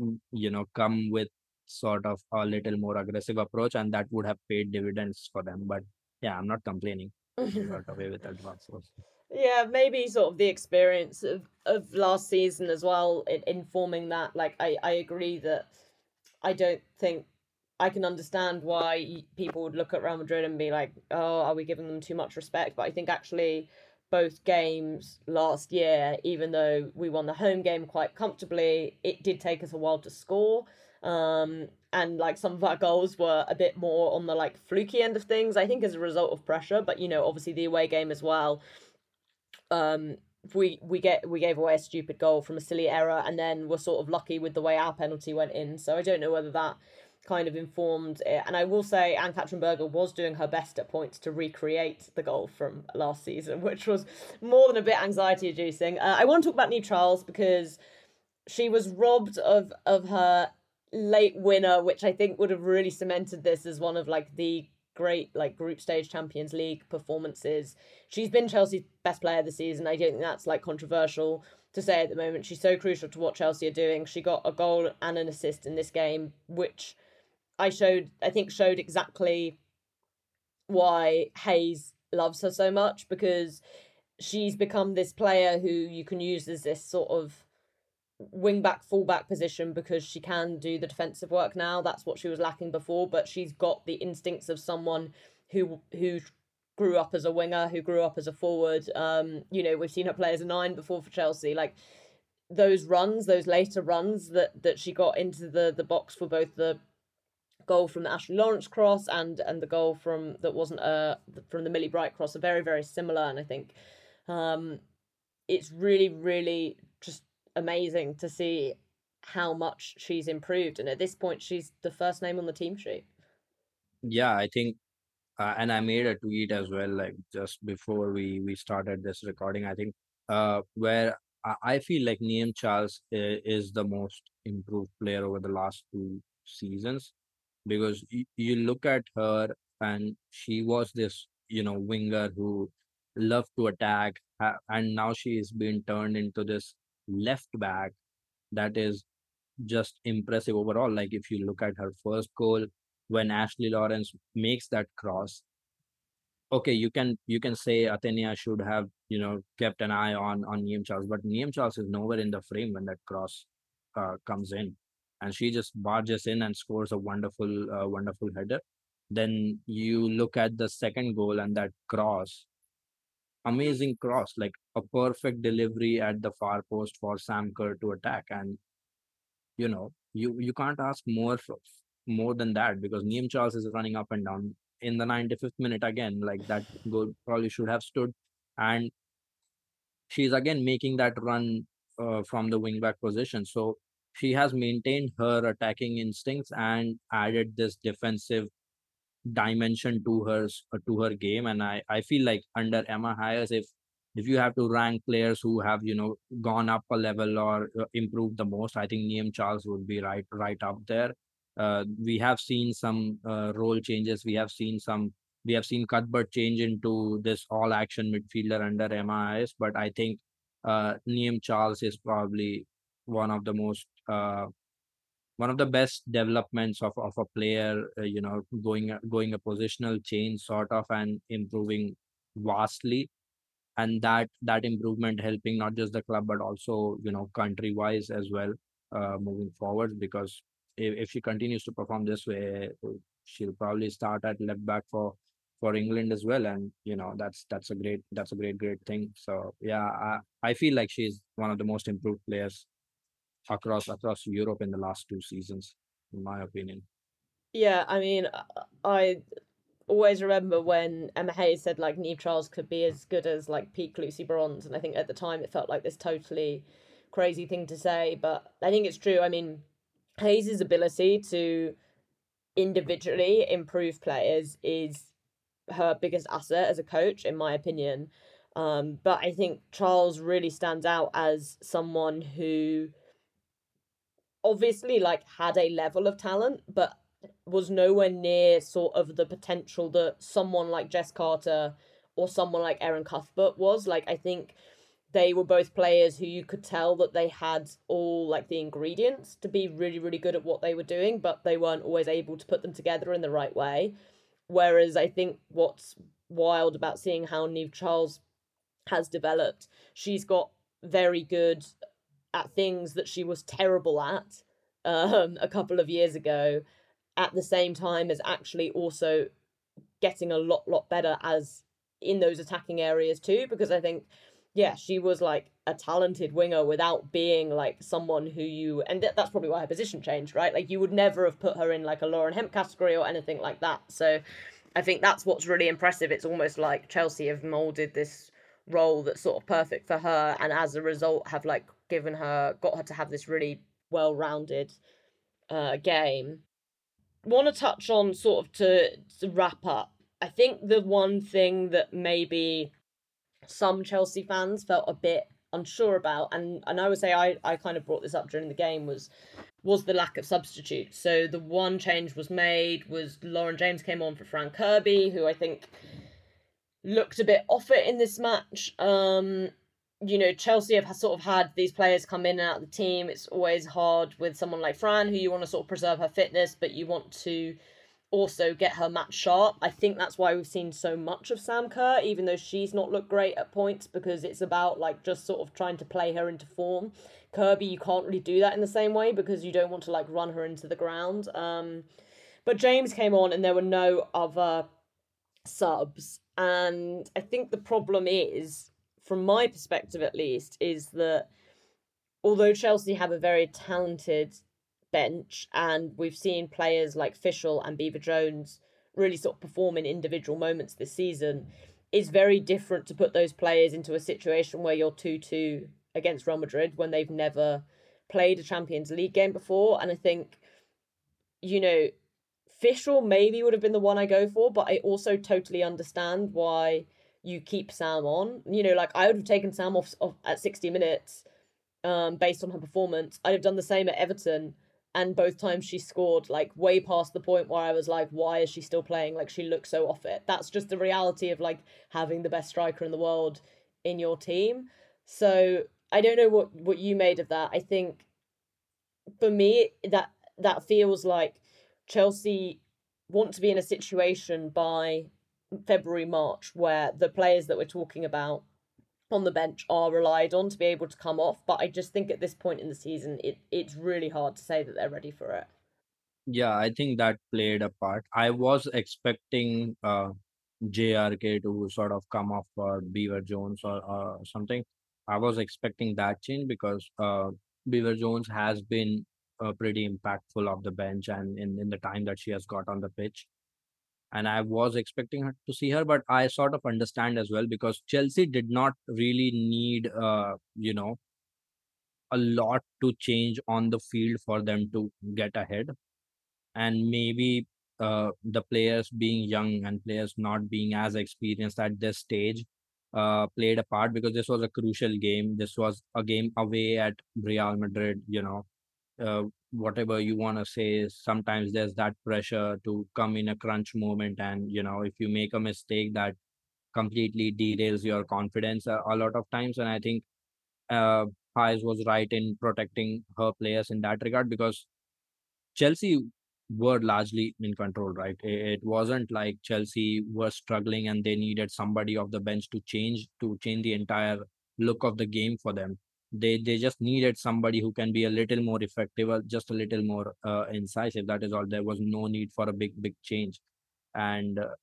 mm, you know come with sort of a little more aggressive approach and that would have paid dividends for them but yeah i'm not complaining. Got away with that yeah maybe sort of the experience of, of last season as well in informing that like I, I agree that i don't think i can understand why people would look at real madrid and be like oh are we giving them too much respect? But i think actually both games last year even though we won the home game quite comfortably it did take us a while to score um, and like some of our goals were a bit more on the like fluky end of things, I think, as a result of pressure. But you know, obviously the away game as well. Um, we we get we gave away a stupid goal from a silly error, and then we're sort of lucky with the way our penalty went in. So I don't know whether that kind of informed it. And I will say Anne Katrin Berger was doing her best at points to recreate the goal from last season, which was more than a bit anxiety inducing. Uh, I want to talk about Niamh Charles because she was robbed of of her late winner, which I think would have really cemented this as one of like the great like group stage Champions League performances. She's been Chelsea's best player this season. I don't think that's like controversial to say at the moment. She's so crucial to what Chelsea are doing. She got a goal and an assist in this game, which I showed I think showed exactly why Hayes loves her so much because she's become this player who you can use as this sort of wing back fullback position because she can do the defensive work now. That's what she was lacking before but she's got the instincts of someone who who grew up as a winger who grew up as a forward. Um you know we've seen her play as a nine before for Chelsea. Like those runs those later runs that that she got into the the box for both the goal from the Ashley Lawrence cross and and the goal from that wasn't uh from the Millie Bright cross are very very similar and I think um it's really really just amazing to see how much she's improved. And at this point, she's the first name on the team sheet. Yeah, I think, uh, and I made a tweet as well, like just before we we started this recording. I think, uh, where I feel like Niamh Charles is the most improved player over the last two seasons, because you, look at her and she was this, you know, winger who loved to attack, and now she is being turned into this left back that is just impressive overall. Like if you look at her first goal when Ashley Lawrence makes that cross, okay, you can you can say Athenea should have you know kept an eye on on Niamh Charles, but Niamh Charles is nowhere in the frame when that cross uh, comes in, and she just barges in and scores a wonderful uh, wonderful header. Then you look at the second goal and that cross, amazing cross, like a perfect delivery at the far post for Sam Kerr to attack, and you know you you can't ask more more than that because Niamh Charles is running up and down. In the 95th minute again like that goal probably should have stood. And she's again making that run uh, from the wing back position. So she has maintained her attacking instincts and added this defensive dimension to her uh, to her game. And i i feel like under emma hayes if if you have to rank players who have you know gone up a level or uh, improved the most i think Niamh charles would be right right up there. Uh, we have seen some uh, role changes. We have seen some we have seen Cuthbert change into this all action midfielder under Emma Hayes, but I think uh, Niamh Charles is probably one of the most uh, one of the best developments of, of a player, uh, you know, going going a positional change sort of and improving vastly, and that that improvement helping not just the club but also you know country wise as well, uh, moving forward because if, if she continues to perform this way, she'll probably start at left back for for England as well, and you know that's that's a great that's a great great thing. So yeah, I, I feel like she's one of the most improved players across across Europe in the last two seasons, in my opinion. Yeah, I mean, I always remember when Emma Hayes said like Niamh Charles could be as good as like peak Lucy Bronze, and I think at the time it felt like this totally crazy thing to say, but I think it's true. I mean, Hayes's ability to individually improve players is her biggest asset as a coach, in my opinion. Um, but I think Charles really stands out as someone who obviously like had a level of talent, but was nowhere near sort of the potential that someone like Jess Carter or someone like Erin Cuthbert was. Like I think they were both players who you could tell that they had all like the ingredients to be really really good at what they were doing, but they weren't always able to put them together in the right way. Whereas I think what's wild about seeing how Niamh Charles has developed, she's got very good at things that she was terrible at um, a couple of years ago, at the same time as actually also getting a lot, lot better as in those attacking areas too. Because I think, yeah, she was like a talented winger without being like someone who you, and that's probably why her position changed, right? Like you would never have put her in like a Lauren Hemp category or anything like that. So I think that's what's really impressive. It's almost like Chelsea have molded this role that's sort of perfect for her, and as a result, have like given her, got her to have this really well rounded uh, game. Want to touch on sort of to, to wrap up. I think the one thing that maybe some Chelsea fans felt a bit unsure about, and, and I would say I, I kind of brought this up during the game, was was the lack of substitutes. So the one change was made was Lauren James came on for Fran Kirby, who I think looked a bit off it in this match. Um, you know, Chelsea have sort of had these players come in and out of the team. It's always hard with someone like Fran, who you want to sort of preserve her fitness, but you want to also get her match sharp. I think that's why we've seen so much of Sam Kerr, even though she's not looked great at points, because it's about like just sort of trying to play her into form. Kirby, you can't really do that in the same way because you don't want to like run her into the ground. Um, but James came on and there were no other subs. And I think the problem is from my perspective at least, is that although Chelsea have a very talented bench and we've seen players like Fishel and Beever-Jones really sort of perform in individual moments this season, it's very different to put those players into a situation where you're 2 2 against Real Madrid when they've never played a Champions League game before. And I think, you know, Fishel maybe would have been the one I go for, but I also totally understand why you keep Sam on. You know, like I would have taken Sam off, off at 60 minutes um, based on her performance. I'd have done the same at Everton. And both times she scored, like way past the point where I was like, why is she still playing? Like she looks so off it. That's just the reality of like having the best striker in the world in your team. So I don't know what, what you made of that. I think for me that that feels like Chelsea want to be in a situation by February, March, where the players that we're talking about on the bench are relied on to be able to come off. But I just think at this point in the season, it it's really hard to say that they're ready for it. Yeah, I think that played a part. I was expecting uh, JRK to sort of come off for Beever-Jones or, or something. I was expecting that change because uh, Beever-Jones has been uh, pretty impactful off the bench and in, in the time that she has got on the pitch. And I was expecting her to see her, but I sort of understand as well because Chelsea did not really need, uh, you know, a lot to change on the field for them to get ahead and maybe uh, the players being young and players not being as experienced at this stage uh, played a part because this was a crucial game. This was a game away at Real Madrid. You know, uh, whatever you want to say, sometimes there's that pressure to come in a crunch moment, and you know, if you make a mistake, that completely derails your confidence a, a lot of times. And I think uh, Hayes was right in protecting her players in that regard because Chelsea were largely in control, right? It wasn't like Chelsea were struggling and they needed somebody off the bench to change to change the entire look of the game for them. They they just needed somebody who can be a little more effective, uh, just a little more uh, incisive. That is all. There was no need for a big big change, and uh,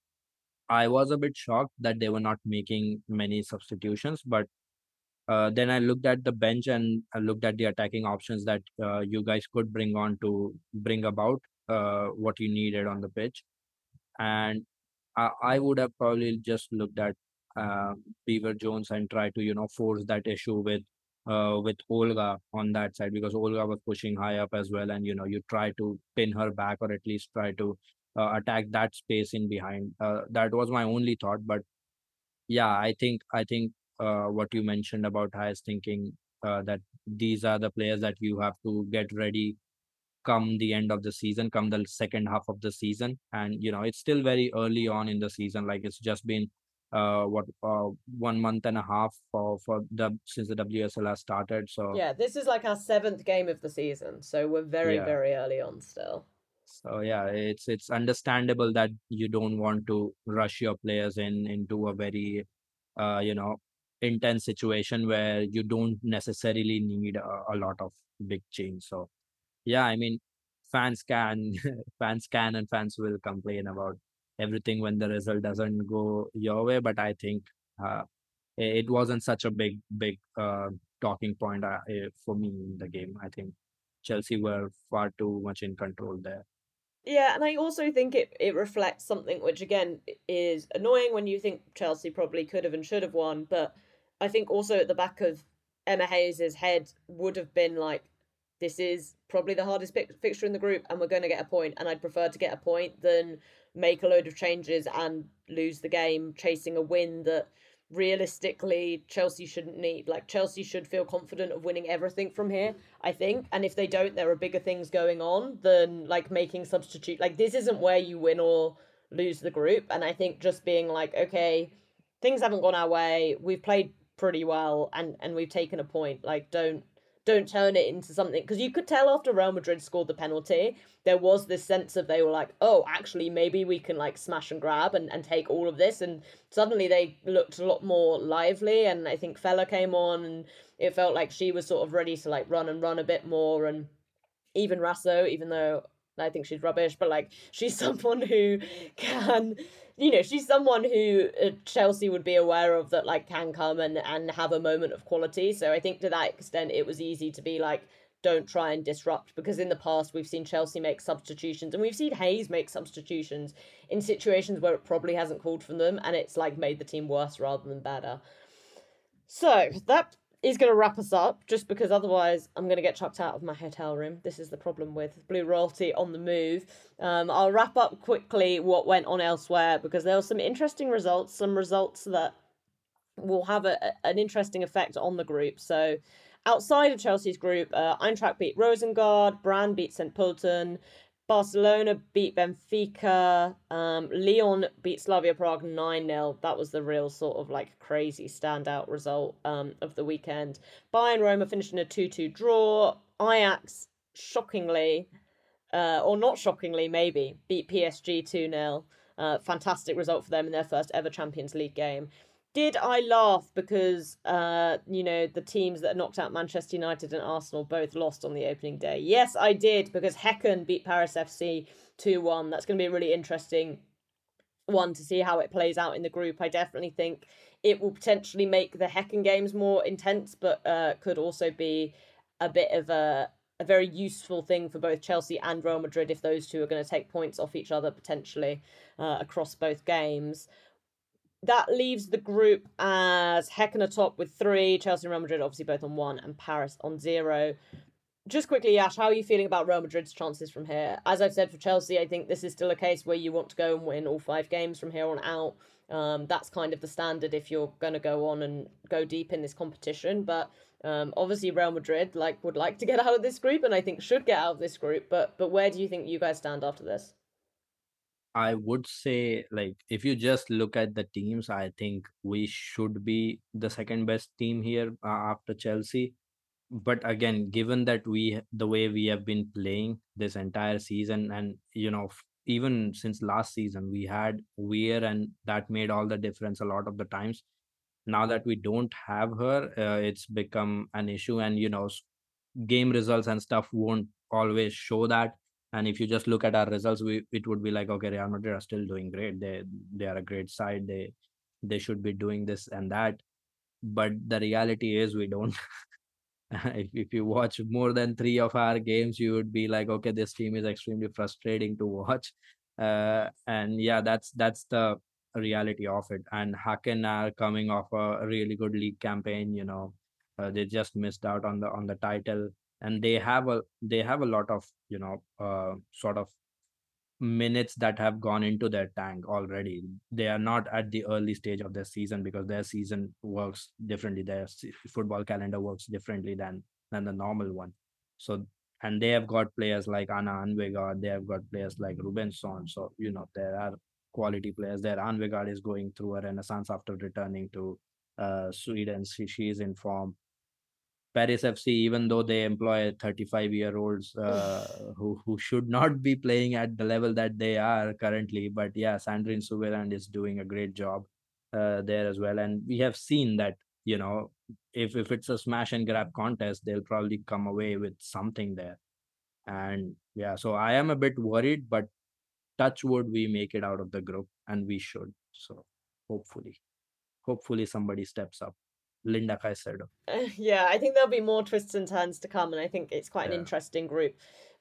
I was a bit shocked that they were not making many substitutions. But uh, then I looked at the bench and I looked at the attacking options that uh, you guys could bring on to bring about uh, what you needed on the pitch. And I, I would have probably just looked at uh, Beever-Jones and try to you know force that issue with uh, with Olga on that side because Olga was pushing high up as well, and you know you try to pin her back or at least try to uh, attack that space in behind. Uh, that was my only thought, but yeah, I think I think uh, what you mentioned about Hayes thinking uh, that these are the players that you have to get ready come the end of the season, come the second half of the season. And, you know, it's still very early on in the season. Like it's just been uh what uh one month and a half for for the since the WSL has started. So yeah, this is like our seventh game of the season. So we're very, yeah. very early on still. So yeah, it's it's understandable that you don't want to rush your players in into a very uh you know intense situation where you don't necessarily need a, a lot of big change. So yeah, I mean, fans can, fans can, and fans will complain about everything when the result doesn't go your way. But I think uh, it wasn't such a big, big uh, talking point uh, for me in the game. I think Chelsea were far too much in control there. Yeah, and I also think it, it reflects something which again is annoying when you think Chelsea probably could have and should have won, but I think also at the back of Emma Hayes's head would have been like, this is probably the hardest fixture in the group and we're going to get a point and I'd prefer to get a point than make a load of changes and lose the game chasing a win that realistically Chelsea shouldn't need like Chelsea should feel confident of winning everything from here I think. And if they don't there are bigger things going on than like making substitute like this isn't where you win or lose the group. And I think just being like okay things haven't gone our way we've played pretty well and and we've taken a point like don't don't turn it into something because you could tell after Real Madrid scored the penalty, there was this sense of they were like, oh, actually, maybe we can like smash and grab and, and take all of this. And suddenly they looked a lot more lively. And I think Feller came on and it felt like she was sort of ready to like run and run a bit more. And even Raso, even though I think she's rubbish, but like she's someone who can you know, she's someone who uh, Chelsea would be aware of that like can come and and have a moment of quality. So I think to that extent, it was easy to be like, don't try and disrupt because in the past we've seen Chelsea make substitutions and we've seen Hayes make substitutions in situations where it probably hasn't called for them and it's like made the team worse rather than better. So that is going to wrap us up just because otherwise I'm going to get chucked out of my hotel room. This is the problem with Blue Royalty on the move. Um, I'll wrap up quickly what went on elsewhere because there were some interesting results, some results that will have a, an interesting effect on the group. So, outside of Chelsea's group, uh, Eintracht beat Rosengard, Brann beat St. Pölten, Barcelona beat Benfica. Um, Lyon beat Slavia Prague 9 0. That was the real sort of like crazy standout result um, of the weekend. Bayern Roma finished in a 2 2 draw. Ajax, shockingly, uh, or not shockingly, maybe, beat PSG 2 0. Uh, fantastic result for them in their first ever Champions League game. Did I laugh because uh, you know the teams that knocked out Manchester United and Arsenal both lost on the opening day? Yes, I did because Häcken beat Paris FC two one. That's going to be a really interesting one to see how it plays out in the group. I definitely think it will potentially make the Häcken games more intense, but uh, could also be a bit of a a very useful thing for both Chelsea and Real Madrid if those two are going to take points off each other potentially uh, across both games. That leaves the group as Häcken atop with three, Chelsea and Real Madrid obviously both on one, and Paris on zero. Just quickly, Ash, how are you feeling about Real Madrid's chances from here? As I've said for Chelsea, I think this is still a case where you want to go and win all five games from here on out. Um, that's kind of the standard if you're going to go on and go deep in this competition. But um, obviously, Real Madrid like would like to get out of this group, and I think should get out of this group. But but where do you think you guys stand after this? I would say, like, if you just look at the teams, I think we should be the second best team here uh, after Chelsea. But again, given that we, the way we have been playing this entire season, and you know, even since last season, we had Weir, and that made all the difference a lot of the times now that we don't have her uh, it's become an issue and you know game results and stuff won't always show that and if you just look at our results we it would be like okay real madrid are still doing great. They they are a great side. They they should be doing this and that. But the reality is we don't. If, if you watch more than three of our games you would be like okay this team is extremely frustrating to watch. Uh, and yeah that's that's the reality of it. And Häcken are coming off a really good league campaign you know uh, they just missed out on the on the title and they have a they have a lot of you know uh, sort of minutes that have gone into their tank already. They are not at the early stage of their season because their season works differently. Their football calendar works differently than than the normal one. So and they have got players like Anna Anvegard, they have got players like Rubensson. So you know there are quality players there. Anvegard is going through a renaissance after returning to uh, Sweden. She, she is in form. Paris FC, even though they employ 35 year olds uh, who, who should not be playing at the level that they are currently. But yeah, Sandrine Soubeyrand is doing a great job uh, there as well. And we have seen that, you know, if, if it's a smash and grab contest, they'll probably come away with something there. And yeah, so I am a bit worried, but touch wood, we make it out of the group and we should. So hopefully, hopefully somebody steps up. Linda Caicedo. yeah, I think there'll be more twists and turns to come, and I think it's quite an Yeah. interesting group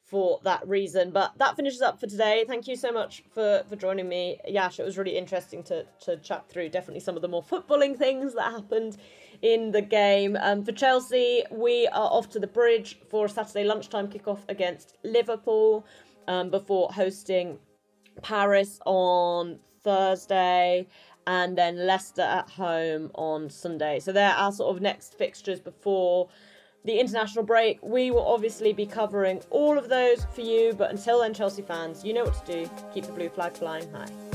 for that reason. But that finishes up for today. Thank you so much for for joining me, Yash. It was really interesting to to chat through definitely some of the more footballing things that happened in the game. Um, for Chelsea, we are off to the bridge for a Saturday lunchtime kickoff against Liverpool um, before hosting Paris on Thursday, and then Leicester at home on Sunday. So they're our sort of next fixtures before the international break. We will obviously be covering all of those for you, but until then, Chelsea fans, you know what to do. Keep the blue flag flying high.